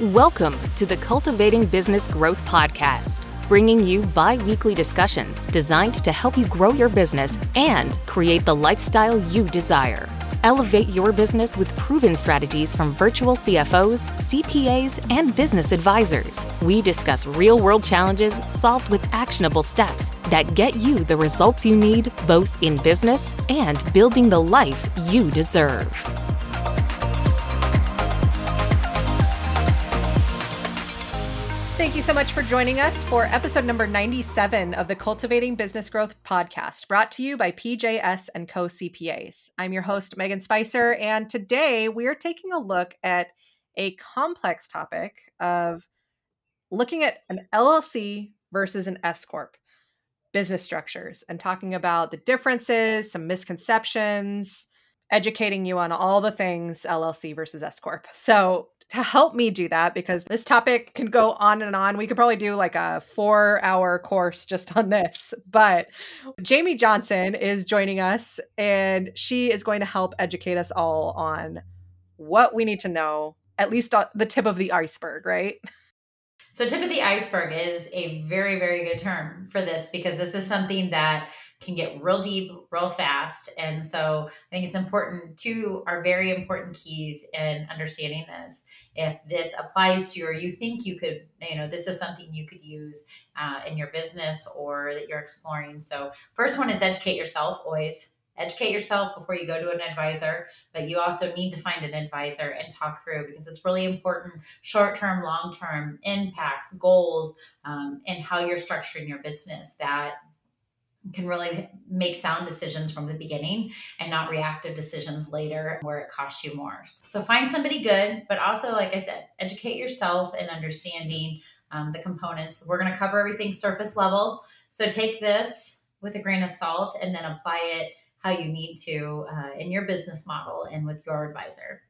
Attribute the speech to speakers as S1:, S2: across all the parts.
S1: Welcome to the Cultivating Business Growth Podcast, bringing you bi weekly discussions designed to help you grow your business and create the lifestyle you desire. Elevate your business with proven strategies from virtual CFOs, CPAs, and business advisors. We discuss real world challenges solved with actionable steps that get you the results you need both in business and building the life you deserve.
S2: Thank you so much for joining us for episode number 97 of the Cultivating Business Growth podcast, brought to you by PJS and Co CPAs. I'm your host, Megan Spicer, and today we are taking a look at a complex topic of looking at an LLC versus an S Corp business structures and talking about the differences, some misconceptions, educating you on all the things LLC versus S Corp. So, to help me do that because this topic can go on and on. We could probably do like a four hour course just on this. But Jamie Johnson is joining us and she is going to help educate us all on what we need to know, at least the tip of the iceberg, right?
S3: So, tip of the iceberg is a very, very good term for this because this is something that can get real deep real fast. And so i think it's important two are very important keys in understanding this. If this applies to you or you think you could you know this is something you could use uh, in your business or that you're exploring. So first one is educate yourself always educate yourself before you go to an advisor. But you also need to find an advisor and talk through because it's really important short term long term impacts goals um, and how you're structuring your business that can really make sound decisions from the beginning and not reactive decisions later where it costs you more. So find somebody good, but also, like I said, educate yourself in understanding um, the components. We're going to cover everything surface level. So take this with a grain of salt and then apply it how you need to uh, in your business model and with your advisor.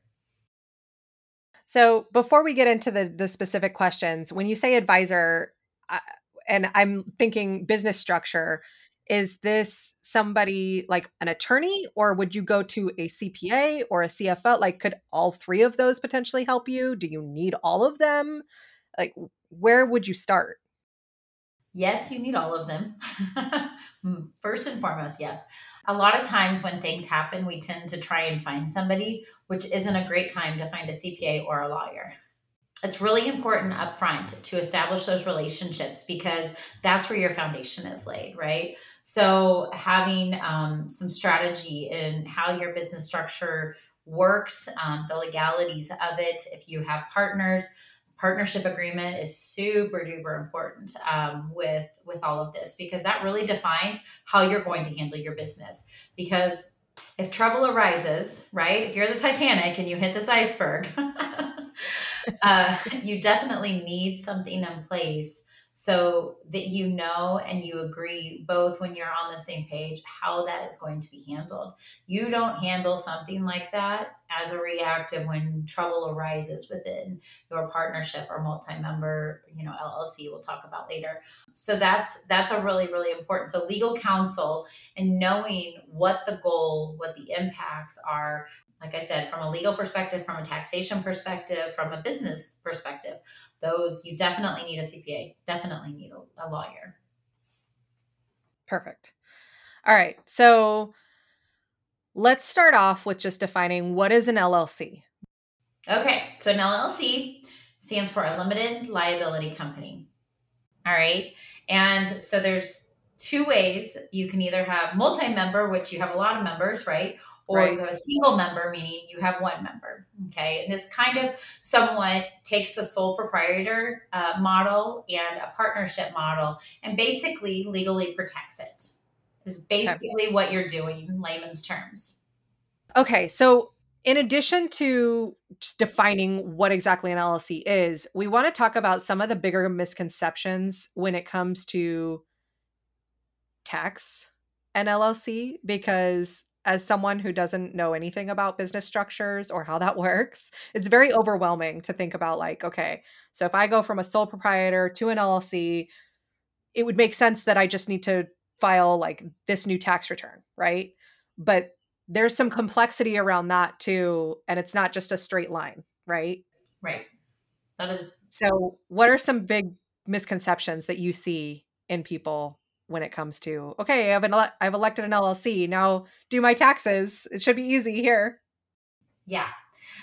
S2: So before we get into the the specific questions, when you say advisor, I, and I'm thinking business structure, is this somebody like an attorney or would you go to a CPA or a CFO? Like, could all three of those potentially help you? Do you need all of them? Like, where would you start?
S3: Yes, you need all of them. Mm, first and foremost, yes. A lot of times when things happen, we tend to try and find somebody, which isn't a great time to find a CPA or a lawyer it's really important up front to establish those relationships because that's where your foundation is laid, right? So, having um, some strategy in how your business structure works, um, the legalities of it, if you have partners, partnership agreement is super duper important um, with with all of this because that really defines how you're going to handle your business. Because if trouble arises right if you're the titanic and you hit this iceberg uh, you definitely need something in place so that you know and you agree both when you're on the same page how that is going to be handled. You don't handle something like that as a reactive when trouble arises within your partnership or multi-member, you know, LLC we'll talk about later. So that's that's a really really important. So legal counsel and knowing what the goal, what the impacts are like I said, from a legal perspective, from a taxation perspective, from a business perspective, those you definitely need a CPA, definitely need a, a lawyer.
S2: Perfect. All right. So let's start off with just defining what is an LLC.
S3: Okay. So an LLC stands for a limited liability company. All right. And so there's two ways you can either have multi-member, which you have a lot of members, right? Or right. you have a single member, meaning you have one member. Okay. And this kind of somewhat takes the sole proprietor uh, model and a partnership model and basically legally protects it. Is basically okay. what you're doing layman's terms.
S2: Okay. So, in addition to just defining what exactly an LLC is, we want to talk about some of the bigger misconceptions when it comes to tax and LLC because as someone who doesn't know anything about business structures or how that works, it's very overwhelming to think about like, okay, so if I go from a sole proprietor to an LLC, it would make sense that I just need to file like this new tax return, right? But there's some complexity around that too, and it's not just a straight line, right?
S3: Right. That is
S2: so. What are some big misconceptions that you see in people when it comes to okay, I've ele- I've elected an LLC now. Do my taxes. It should be easy here.
S3: Yeah.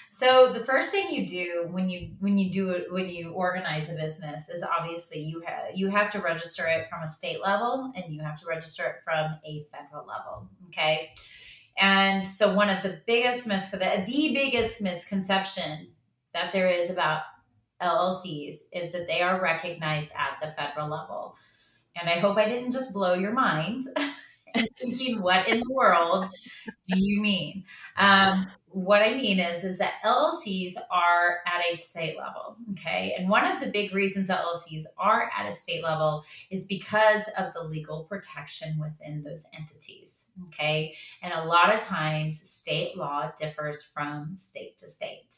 S3: So the first thing you do when you when you do it when you organize a business is obviously you have you have to register it from a state level and you have to register it from a federal level. Okay. And so one of the biggest mis the, the biggest misconception that there is about LLCs is that they are recognized at the federal level. And I hope I didn't just blow your mind thinking, what in the world do you mean? Um, what I mean is, is that LLCs are at a state level. Okay. And one of the big reasons that LLCs are at a state level is because of the legal protection within those entities. Okay. And a lot of times state law differs from state to state.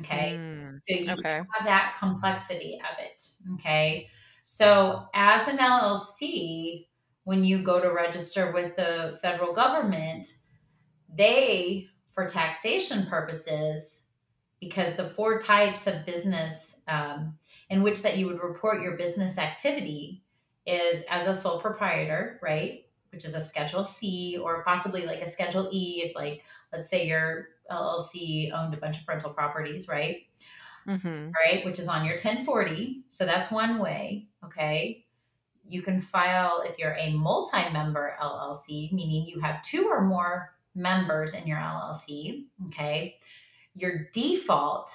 S3: Okay. Mm, so you okay. have that complexity of it. Okay. So as an LLC, when you go to register with the federal government, they, for taxation purposes, because the four types of business um, in which that you would report your business activity is as a sole proprietor, right? Which is a Schedule C or possibly like a Schedule E, if like let's say your LLC owned a bunch of rental properties, right? Mm-hmm. Right, which is on your 1040. So that's one way. Okay you can file if you're a multi-member LLC, meaning you have two or more members in your LLC. Okay. Your default,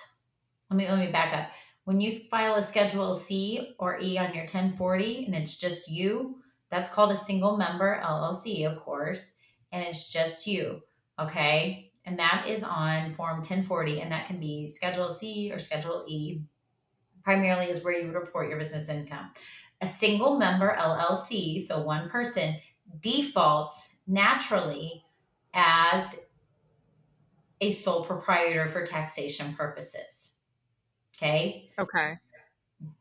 S3: let me let me back up. When you file a schedule C or E on your 1040 and it's just you, that's called a single member LLC, of course, and it's just you. Okay. And that is on form 1040, and that can be schedule C or schedule E. Primarily is where you would report your business income a single member LLC, so one person, defaults naturally as a sole proprietor for taxation purposes. Okay.
S2: Okay.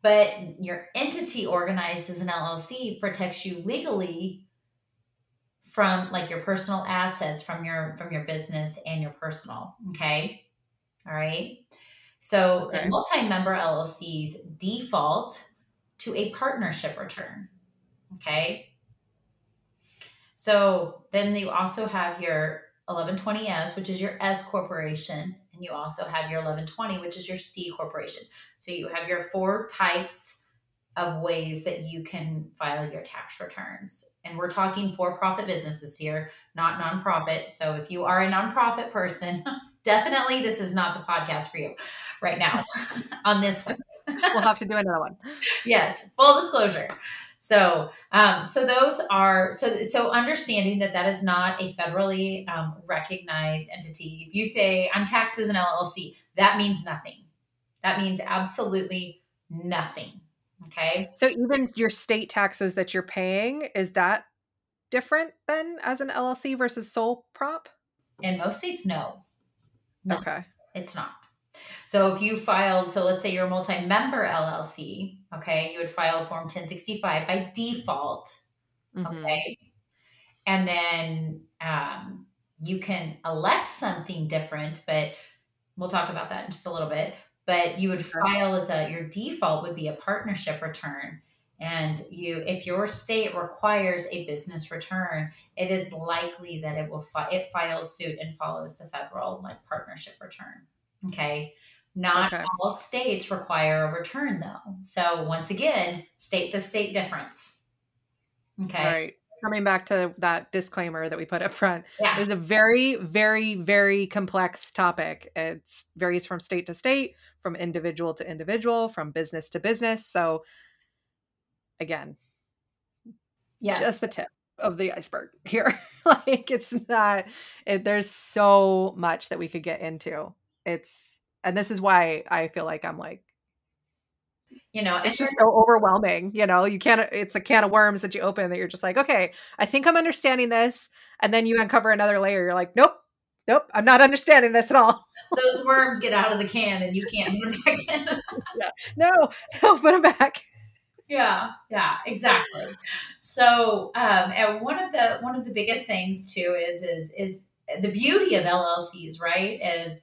S3: But your entity organized as an LLC protects you legally from like your personal assets from your from your business and your personal. Okay. All right. So okay. multi-member LLCs default to a partnership return. Okay. So then you also have your 1120S, which is your S corporation, and you also have your 1120, which is your C corporation. So you have your four types of ways that you can file your tax returns. And we're talking for profit businesses here, not nonprofit. So if you are a nonprofit person, definitely this is not the podcast for you right now on this one.
S2: we'll have to do another one.
S3: Yes, full disclosure. So, um, so those are so so understanding that that is not a federally um, recognized entity. If you say I'm taxed as an LLC, that means nothing. That means absolutely nothing. Okay.
S2: So even your state taxes that you're paying is that different then as an LLC versus sole prop?
S3: In most states, no. no
S2: okay.
S3: It's not. So if you filed, so let's say you're a multi-member LLC, okay, you would file Form 1065 by default, mm-hmm. okay, and then um, you can elect something different, but we'll talk about that in just a little bit. But you would file as a your default would be a partnership return, and you if your state requires a business return it is likely that it will fi- it files suit and follows the federal like partnership return okay not okay. all states require a return though. So once again, state to state difference. Okay.
S2: Right. Coming back to that disclaimer that we put up front, yeah. a very, very, very complex topic. It varies from state to state, from individual to individual, from business to business. So, again, yeah, just the tip of the iceberg here. like it's not. It, there's so much that we could get into. It's and this is why I feel like I'm like
S3: you know
S2: it's just so overwhelming you know you can't it's a can of worms that you open that you're just like okay i think i'm understanding this and then you uncover another layer you're like nope nope i'm not understanding this at all.
S3: Those worms get out of the can and you can't put them back in.
S2: Yeah. no no put them back.
S3: Yeah yeah exactly. So um and one of the one of the biggest things too is is is the beauty of llcs right is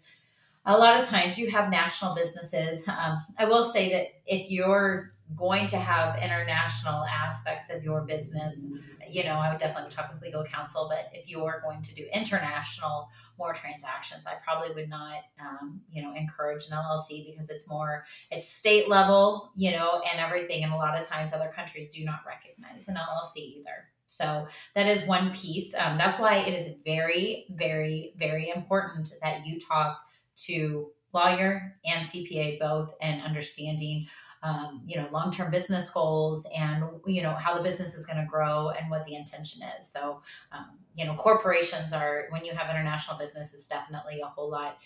S3: a lot of times you have national businesses. Um, I will say that if you're going to have international aspects of your business, you know, I would definitely talk with legal counsel. But if you are going to do international more transactions, I probably would not, um, you know, encourage an LLC because it's more it's state level, you know, and everything. And a lot of times, other countries do not recognize an LLC either. So that is one piece. Um, that's why it is very, very, very important that you talk to lawyer and CPA both and understanding um, you know long-term business goals and you know how the business is going to grow and what the intention is. So um, you know corporations are when you have international business it's definitely a whole lot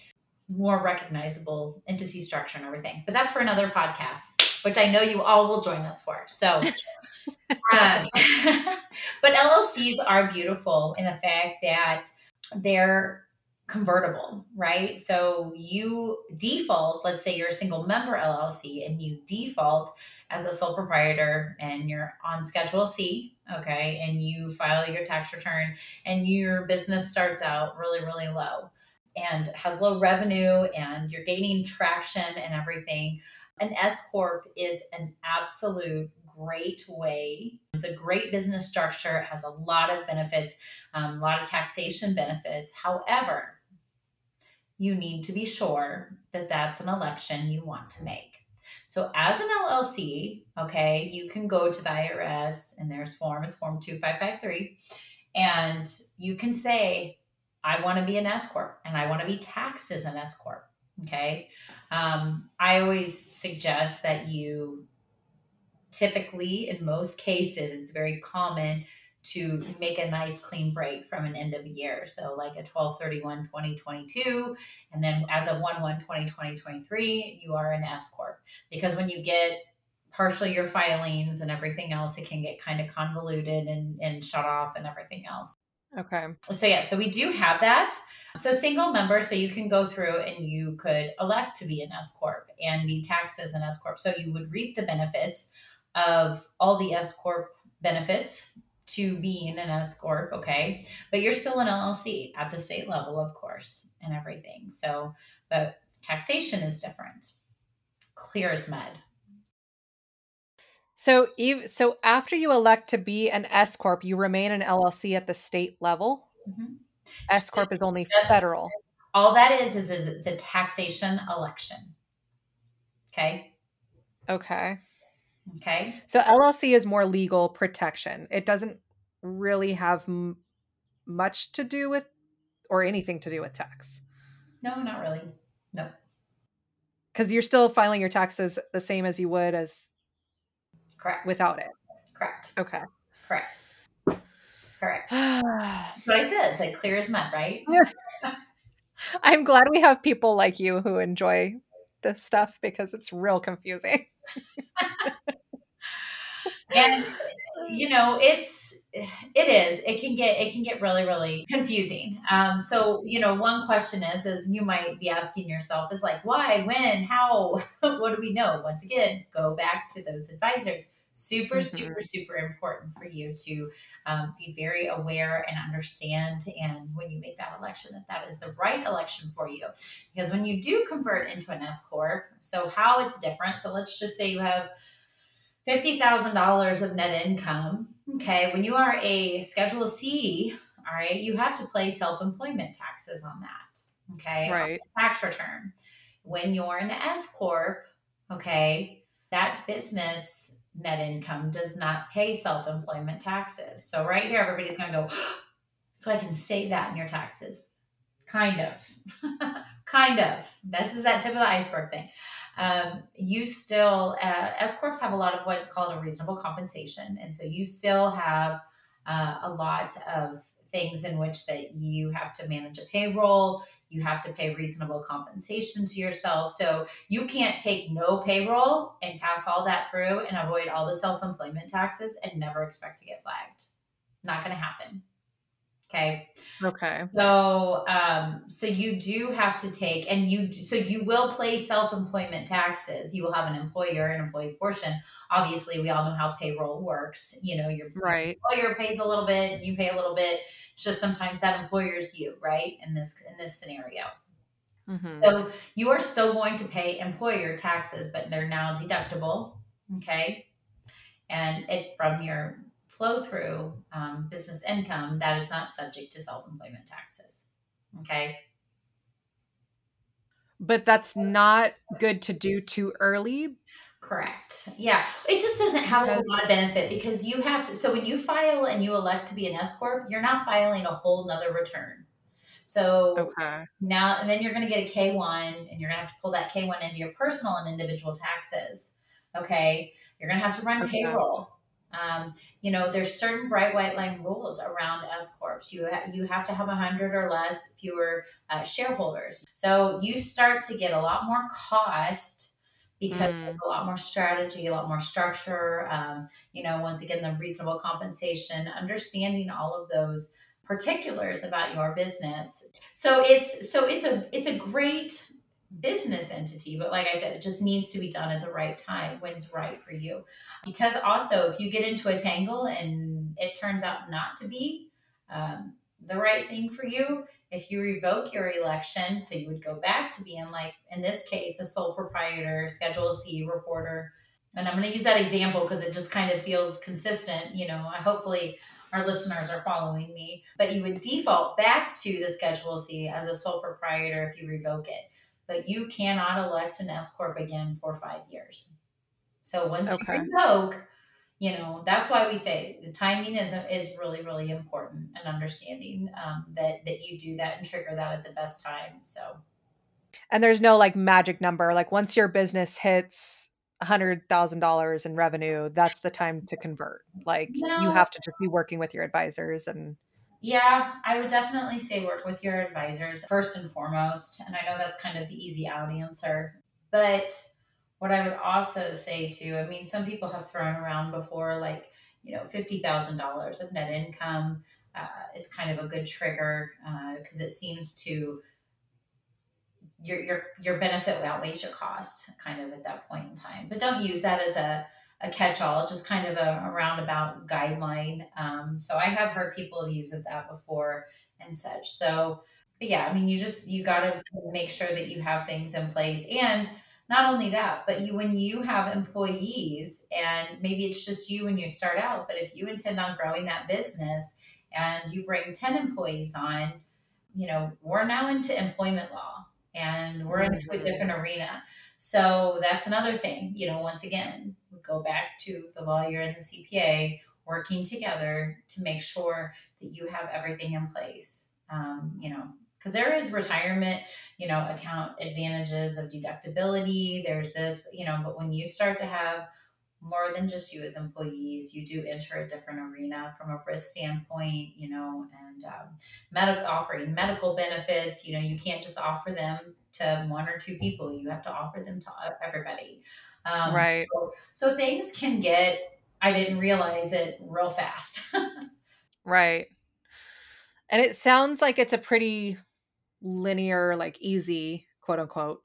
S3: more recognizable entity structure and everything. But that's for another podcast which i know you all will join us for. So um, but llcs are beautiful in the fact that they're convertible, right? So you default, let's say you're a single member LLC and you default as a sole proprietor and you're on Schedule C, okay, and you file your tax return and your business starts out really, really low and has low revenue and you're gaining traction and everything. An S Corp is an absolute great way. It's a great business structure, it has a lot of benefits, um, a lot of taxation benefits. However, you need to be sure that that's an election you want to make. So, as an LLC, okay, you can go to the IRS and there's form, it's form 2553, and you can say, I want to be an S Corp and I want to be taxed as an S Corp. Okay. Um, I always suggest that you typically, in most cases, it's very common to make a nice clean break from an end of year. So like a 1231 2022 and then as of 1 1 2023 you are an S corp because when you get partial your filings and everything else it can get kind of convoluted and and shut off and everything else.
S2: Okay.
S3: So yeah, so we do have that. So single member, so you can go through and you could elect to be an S corp and be taxed as an S corp. So you would reap the benefits of all the S corp benefits to being an S corp, okay? But you're still an LLC at the state level, of course, and everything. So, but taxation is different. Clear as mud.
S2: So, even so, after you elect to be an S corp, you remain an LLC at the state level. Mm-hmm. S corp is only federal.
S3: All that is is, is it's a taxation election. Okay.
S2: Okay.
S3: Okay.
S2: So LLC is more legal protection. It doesn't really have m- much to do with or anything to do with tax.
S3: No, not really. No.
S2: Cuz you're still filing your taxes the same as you would as
S3: Correct.
S2: Without it.
S3: Correct.
S2: Okay.
S3: Correct. Correct. what I said, it's like clear as mud, right?
S2: I'm glad we have people like you who enjoy this stuff because it's real confusing.
S3: and you know, it's it is. It can get it can get really really confusing. Um, so you know, one question is is you might be asking yourself is like, why, when, how, what do we know? Once again, go back to those advisors. Super, mm-hmm. super, super important for you to um, be very aware and understand. And when you make that election, that that is the right election for you. Because when you do convert into an S corp, so how it's different. So let's just say you have $50,000 of net income. Okay. When you are a Schedule C, all right, you have to pay self employment taxes on that. Okay.
S2: Right.
S3: tax return. When you're an S Corp, okay, that business net income does not pay self employment taxes. So, right here, everybody's going to go, so I can save that in your taxes. Kind of. kind of. This is that tip of the iceberg thing um, you still, uh, S Corps have a lot of what's called a reasonable compensation. And so you still have uh, a lot of things in which that you have to manage a payroll. You have to pay reasonable compensation to yourself. So you can't take no payroll and pass all that through and avoid all the self-employment taxes and never expect to get flagged. Not going to happen Okay.
S2: Okay.
S3: So, um, so you do have to take, and you, so you will pay self-employment taxes. You will have an employer and employee portion. Obviously, we all know how payroll works. You know, your
S2: right.
S3: employer pays a little bit, you pay a little bit. It's just sometimes that employer's you, right? In this in this scenario. Mm-hmm. So you are still going to pay employer taxes, but they're now deductible. Okay. And it from your flow through um, business income, that is not subject to self employment taxes. Okay.
S2: But that's not good to do too early.
S3: Correct. Yeah. It just doesn't have a lot of benefit because you have to. So when you file and you elect to be an S Corp, you're not filing a whole nother return. So okay. now, and then you're going to get a K1 and you're going to have to pull that K1 into your personal and individual taxes. Okay. You're going to have to run okay. payroll. Um, you know, there's certain bright white line rules around S corps. You ha- you have to have a hundred or less fewer uh, shareholders. So you start to get a lot more cost because mm. a lot more strategy, a lot more structure. Um, you know, once again, the reasonable compensation, understanding all of those particulars about your business. So it's so it's a it's a great business entity, but like I said, it just needs to be done at the right time when's right for you. Because also, if you get into a tangle and it turns out not to be um, the right thing for you, if you revoke your election, so you would go back to being like, in this case, a sole proprietor, Schedule C reporter. And I'm going to use that example because it just kind of feels consistent. You know, hopefully our listeners are following me. But you would default back to the Schedule C as a sole proprietor if you revoke it. But you cannot elect an S Corp again for five years. So once okay. you revoke, you know that's why we say the timing is is really really important and understanding um, that that you do that and trigger that at the best time. So,
S2: and there's no like magic number. Like once your business hits a hundred thousand dollars in revenue, that's the time to convert. Like no. you have to just be working with your advisors and.
S3: Yeah, I would definitely say work with your advisors first and foremost. And I know that's kind of the easy out answer, but what I would also say too, I mean, some people have thrown around before, like, you know, $50,000 of net income uh, is kind of a good trigger because uh, it seems to, your, your, your benefit outweighs your cost kind of at that point in time. But don't use that as a, a catch-all, just kind of a, a roundabout guideline. Um, so I have heard people have used that before and such. So, but yeah, I mean, you just, you got to make sure that you have things in place and, not only that, but you when you have employees and maybe it's just you when you start out, but if you intend on growing that business and you bring 10 employees on, you know, we're now into employment law and we're into a mm-hmm. different arena. So that's another thing, you know, once again, we go back to the lawyer and the CPA working together to make sure that you have everything in place. Um, you know, because there is retirement you know account advantages of deductibility there's this you know but when you start to have more than just you as employees. You do enter a different arena from a risk standpoint you know and um, medical offering medical benefits you know you can't just offer them to one or two people. You have to offer them to everybody.
S2: Um, right.
S3: so, so things can get i didn't realize it real fast.
S2: Right. And it sounds like it's a pretty linear, like easy, quote unquote,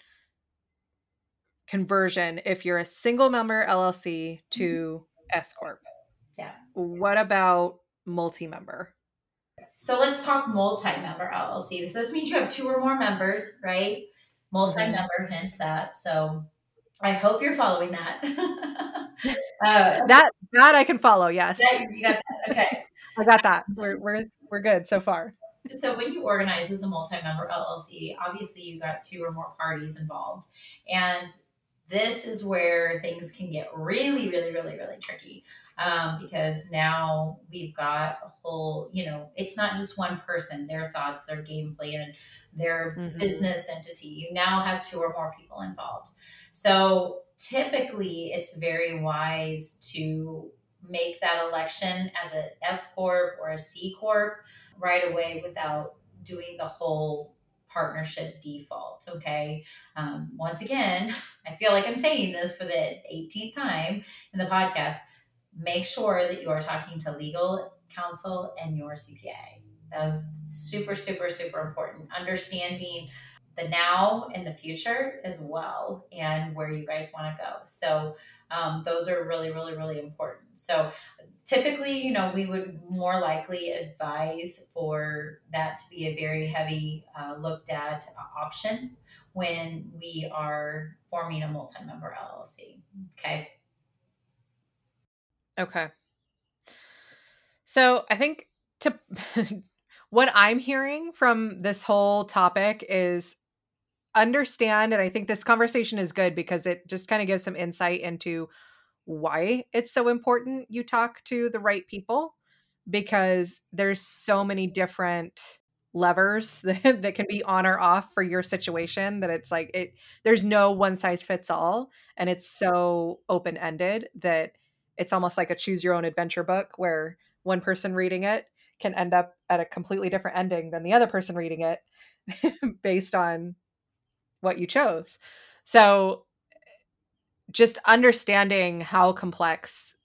S2: conversion if you're a single member LLC to mm-hmm. S Corp.
S3: Yeah.
S2: What about multi member?
S3: So let's talk multi member LLC. So this means you have two or more members, right? Multi member, mm-hmm. hence that. So I hope you're following that.
S2: uh, that that I can follow. Yes,
S3: that, you got that. Okay,
S2: I got that. We're we're we're good so far
S3: so when you organize as a multi-member LLC, obviously you got two or more parties involved. And this is where things can get really, really, really, really tricky. Um, because now we've got a whole, you know, it's not just one person, their thoughts, their game plan, their mm-hmm. business entity. You now have two or more people involved. So typically it's very wise to make that election as a S Corp or a C Corp right away without doing the whole partnership default. Okay. Um, once again, I feel like I'm saying this for the 18th time in the podcast. Make sure that you are talking to legal counsel and your CPA. That was super, super, super important. Understanding the now and the future as well and where you guys want to go. So, um, those are really, really, really important. So, typically, you know, we would more likely advise for that to be a very heavy uh, looked at option. when we are forming a multi-member LLC. Okay.
S2: Okay. So I think to what I'm hearing from this whole topic is understand and I think this conversation is good because it just kind of gives some insight into why it's so important you talk to the right people because there's so many different levers that, that can be on or off for your situation that it's like it there's no one size fits all and it's so open ended that it's almost like a choose your own adventure book where one person reading it can end up at a completely different ending than the other person reading it based on what you chose. So just understanding how complex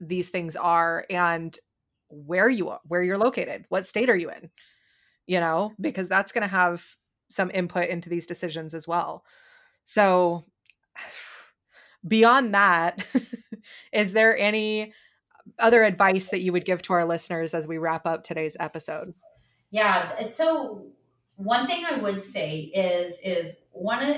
S2: these things are and where you are, where you're located, what state are you in? You know, because that's going to have some input into these decisions as well. So beyond that, is there any other advice that you would give to our listeners as we wrap up today's episode?
S3: Yeah. So one thing I would say is is one of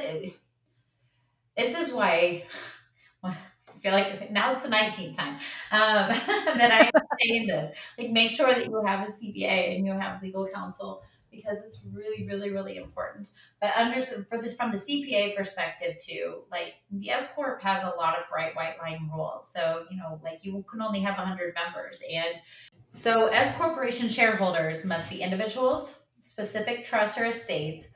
S3: this is why I feel like now it's the 19th time um, that I am saying this. Like, make sure that you have a CPA and you have legal counsel because it's really, really, really important. But under for this from the CPA perspective too, like the S corp has a lot of bright white line rules. So you know, like you can only have 100 members, and so S corporation shareholders must be individuals, specific trusts or estates,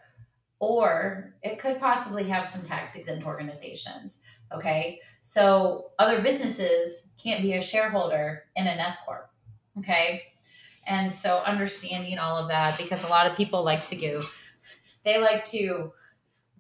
S3: or it could possibly have some tax exempt organizations. Okay, so other businesses can't be a shareholder in an S corp. Okay, and so understanding all of that because a lot of people like to go, they like to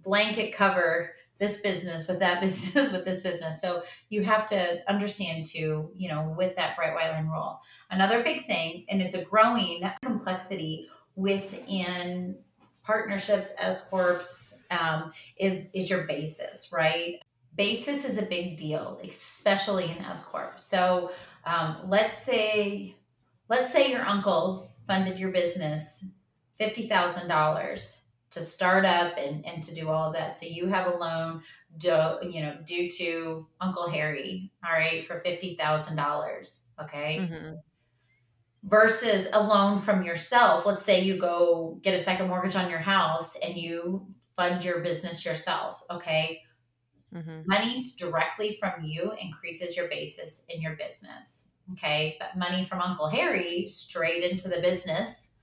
S3: blanket cover this business with that business with this business. So you have to understand too, you know, with that bright white line rule. Another big thing, and it's a growing complexity within partnerships, S corps, um, is is your basis, right? Basis is a big deal, especially in S corp. So um, let's say let's say your uncle funded your business $50,000 to start up and, and to do all of that. So you have a loan, do, you know, due to Uncle Harry, all right, for $50,000. Okay. Mm-hmm. Versus a loan from yourself. Let's say you go get a second mortgage on your house and you fund your business yourself. Okay. Mm-hmm. Money's directly from you increases your basis in your business. Okay. But money from Uncle Harry straight into the business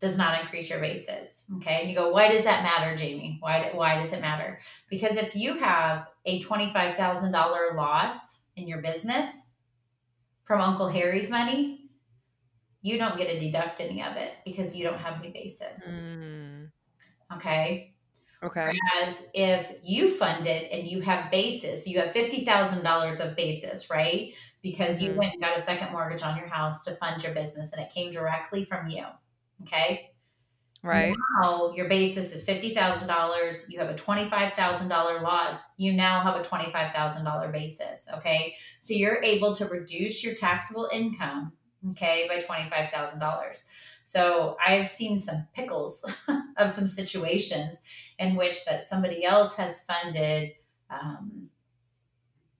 S3: does not increase your basis. Okay. And you go, why does that matter, Jamie? Why, why does it matter? Because if you have a $25,000 loss in your business from Uncle Harry's money, you don't get to deduct any of it because you don't have any basis. Mm. Okay.
S2: Okay.
S3: Whereas if you fund it and you have basis, you have $50,000 of basis, right? because you mm-hmm. went and got a second mortgage on your house to fund your business and it came directly from you. Okay.
S2: Right.
S3: Now your basis is $50,000. You have a $25,000 loss. You now have a $25,000 basis. Okay. So you're able to reduce your taxable income, okay, by $25,000. So I've seen some pickles of some situations in which that somebody else has funded um,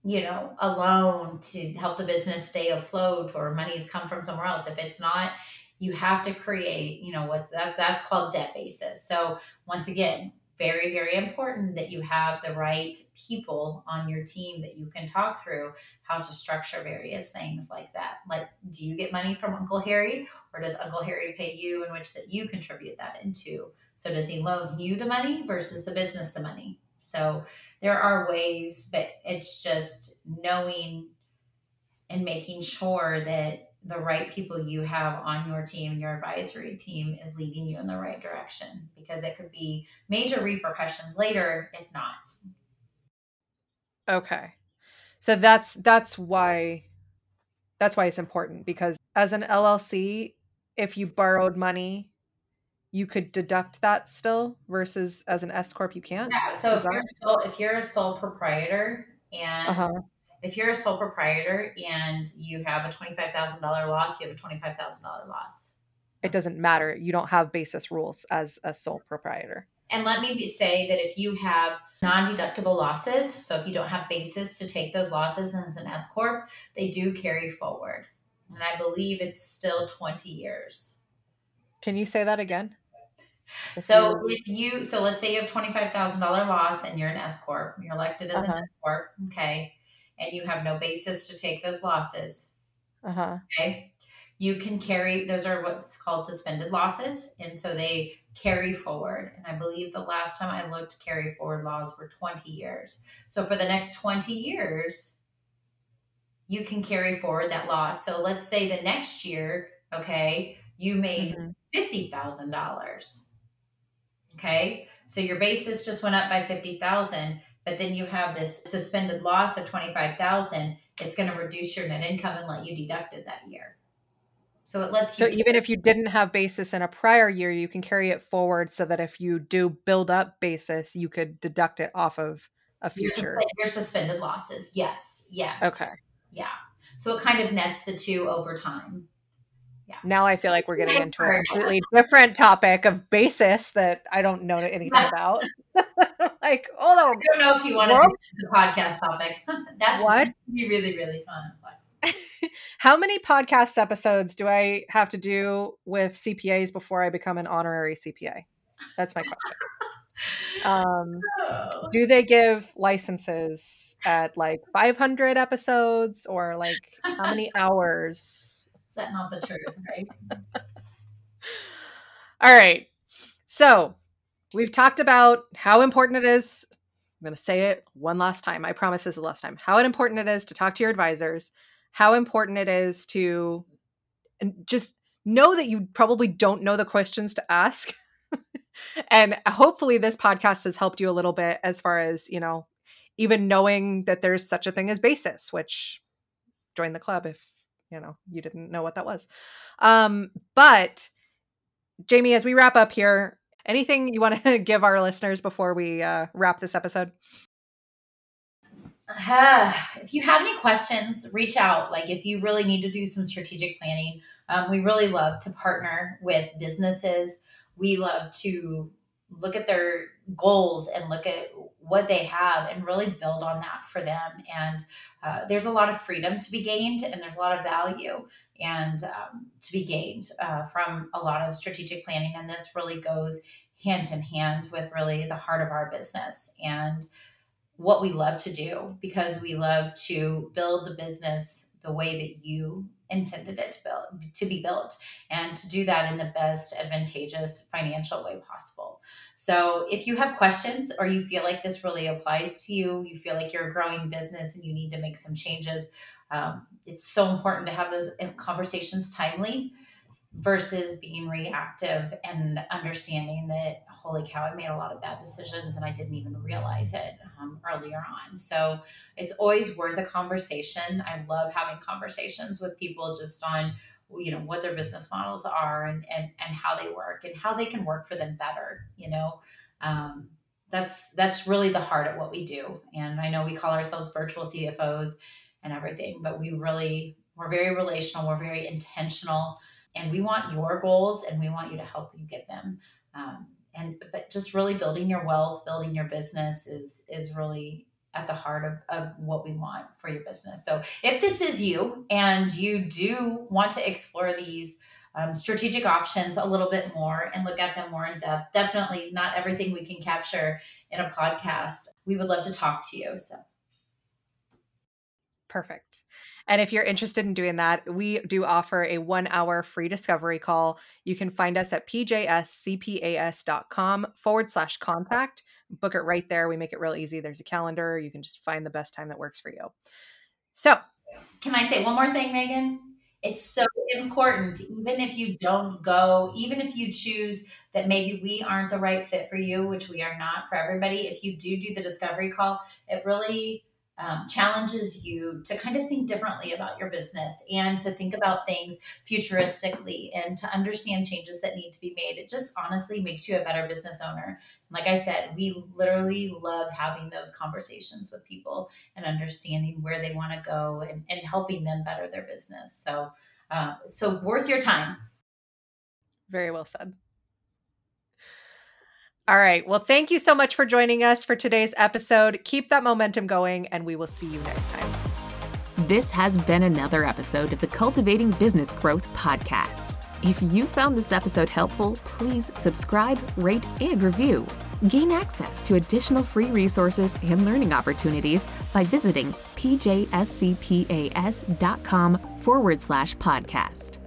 S3: you know, a loan to help the business stay afloat or money's come from somewhere else. If it's not, you have to create, you know, what's that that's called debt basis. So once again, very, very important that you have the right people on your team that you can talk through how to structure various things like that. Like, do you get money from Uncle Harry or does Uncle Harry pay you in which that you contribute that into? So does he loan you the money versus the business the money? So there are ways, but it's just knowing and making sure that the right people you have on your team, your advisory team, is leading you in the right direction because it could be major repercussions later if not.
S2: Okay. So that's that's why that's why it's important because as an LLC, if you borrowed money you could deduct that still versus as an S corp you can't.
S3: Yeah. So if you're, sole, if you're a sole proprietor and uh-huh. If you're a sole proprietor and you have a twenty five thousand dollar loss, you have a twenty five thousand dollar loss.
S2: It doesn't matter. You don't have basis rules as a sole proprietor.
S3: And let me be, say that if you have non deductible losses, so if you don't have basis to take those losses as an S Corp, they do carry forward. And I believe it's still 20 years.
S2: Can you say that again?
S3: so if you, so let's say you have $25,000 loss and you're an S Corp, you're elected as uh-huh. an S Corp, okay, and you have no basis to take those losses.
S2: Uh huh.
S3: Okay. You can carry, those are what's called suspended losses. And so they carry forward. And I believe the last time I looked, carry forward laws were 20 years. So for the next 20 years, you can carry forward that loss. So let's say the next year, okay, you made mm-hmm. $50,000. Okay. So your basis just went up by 50,000, but then you have this suspended loss of 25,000. It's going to reduce your net income and let you deduct it that year. So it lets you
S2: So even if you didn't have basis in a prior year, you can carry it forward so that if you do build up basis, you could deduct it off of a future.
S3: Your, suspended losses. Yes. Yes.
S2: Okay.
S3: Yeah. So it kind of nets the two over time.
S2: Yeah. Now I feel like we're getting into a completely different topic of basis that I don't know anything about. like, hold on.
S3: I don't know if you want to the podcast topic. That's what? Be really, really fun.
S2: How many podcast episodes do I have to do with CPAs before I become an honorary CPA? That's my question. um, oh. Do they give licenses at like 500 episodes or like how many hours?
S3: Is that not the truth, right?
S2: All right. So we've talked about how important it is. I'm going to say it one last time. I promise this is the last time. How important it is to talk to your advisors how important it is to just know that you probably don't know the questions to ask. and hopefully this podcast has helped you a little bit as far as, you know, even knowing that there's such a thing as basis, which join the club if, you know, you didn't know what that was. Um, but Jamie, as we wrap up here, anything you want to give our listeners before we uh, wrap this episode?
S3: Uh, if you have any questions, reach out. Like if you really need to do some strategic planning, um, we really love to partner with businesses. We love to look at their goals and look at what they have and really build on that for them. And uh, there's a lot of freedom to be gained and there's a lot of value and um, to be gained uh, from a lot of strategic planning. And this really goes hand in hand with really the heart of our business. And what we love to do because we love to build the business the way that you intended it to build to be built and to do that in the best advantageous financial way possible. So if you have questions or you feel like this really applies to you, you feel like you're a growing business and you need to make some changes, um, it's so important to have those uh, conversations timely versus being reactive and understanding that holy cow i made a lot of bad decisions and i didn't even realize it um, earlier on. So it's always worth a conversation. I love having conversations with people just on you know what their business models are and and, and how they work and how they can work for them better you know? Um, that's that's really the heart of what we do. And i know we call ourselves virtual cfos and everything but we really we're very relational we're very intentional and we want your goals and we want you to help you get them. Um, and but just really building your wealth building your business is is really at the heart of, of what we want for your business. So if this is you and you do want to explore these um, strategic options a little bit more and look at them more in depth definitely not everything we can capture in a podcast we would love to talk to you so.
S2: Perfect and if you're interested in doing that, we do offer a one hour free discovery call. You can find us at pjscpas.com forward slash contact. Book it right there. We make it real easy. There's a calendar. You can just find the best time that works for you. So,
S3: can I say one more thing, Megan? It's so important, even if you don't go, even if you choose that maybe we aren't the right fit for you, which we are not for everybody. If you do do the discovery call, it really um, challenges you to kind of think differently about your business and to think about things futuristically and to understand changes that need to be made. It just honestly makes you a better business owner. Like I said, we literally love having those conversations with people and understanding where they want to go and, and helping them better their business. So, uh, so worth your time.
S2: Very well said. All right. Well, thank you so much for joining us for today's episode. Keep that momentum going, and we will see you next time.
S1: This has been another episode of the Cultivating Business Growth podcast. If you found this episode helpful, please subscribe, rate, and review. Gain access to additional free resources and learning opportunities by visiting pjscpas.com forward slash podcast.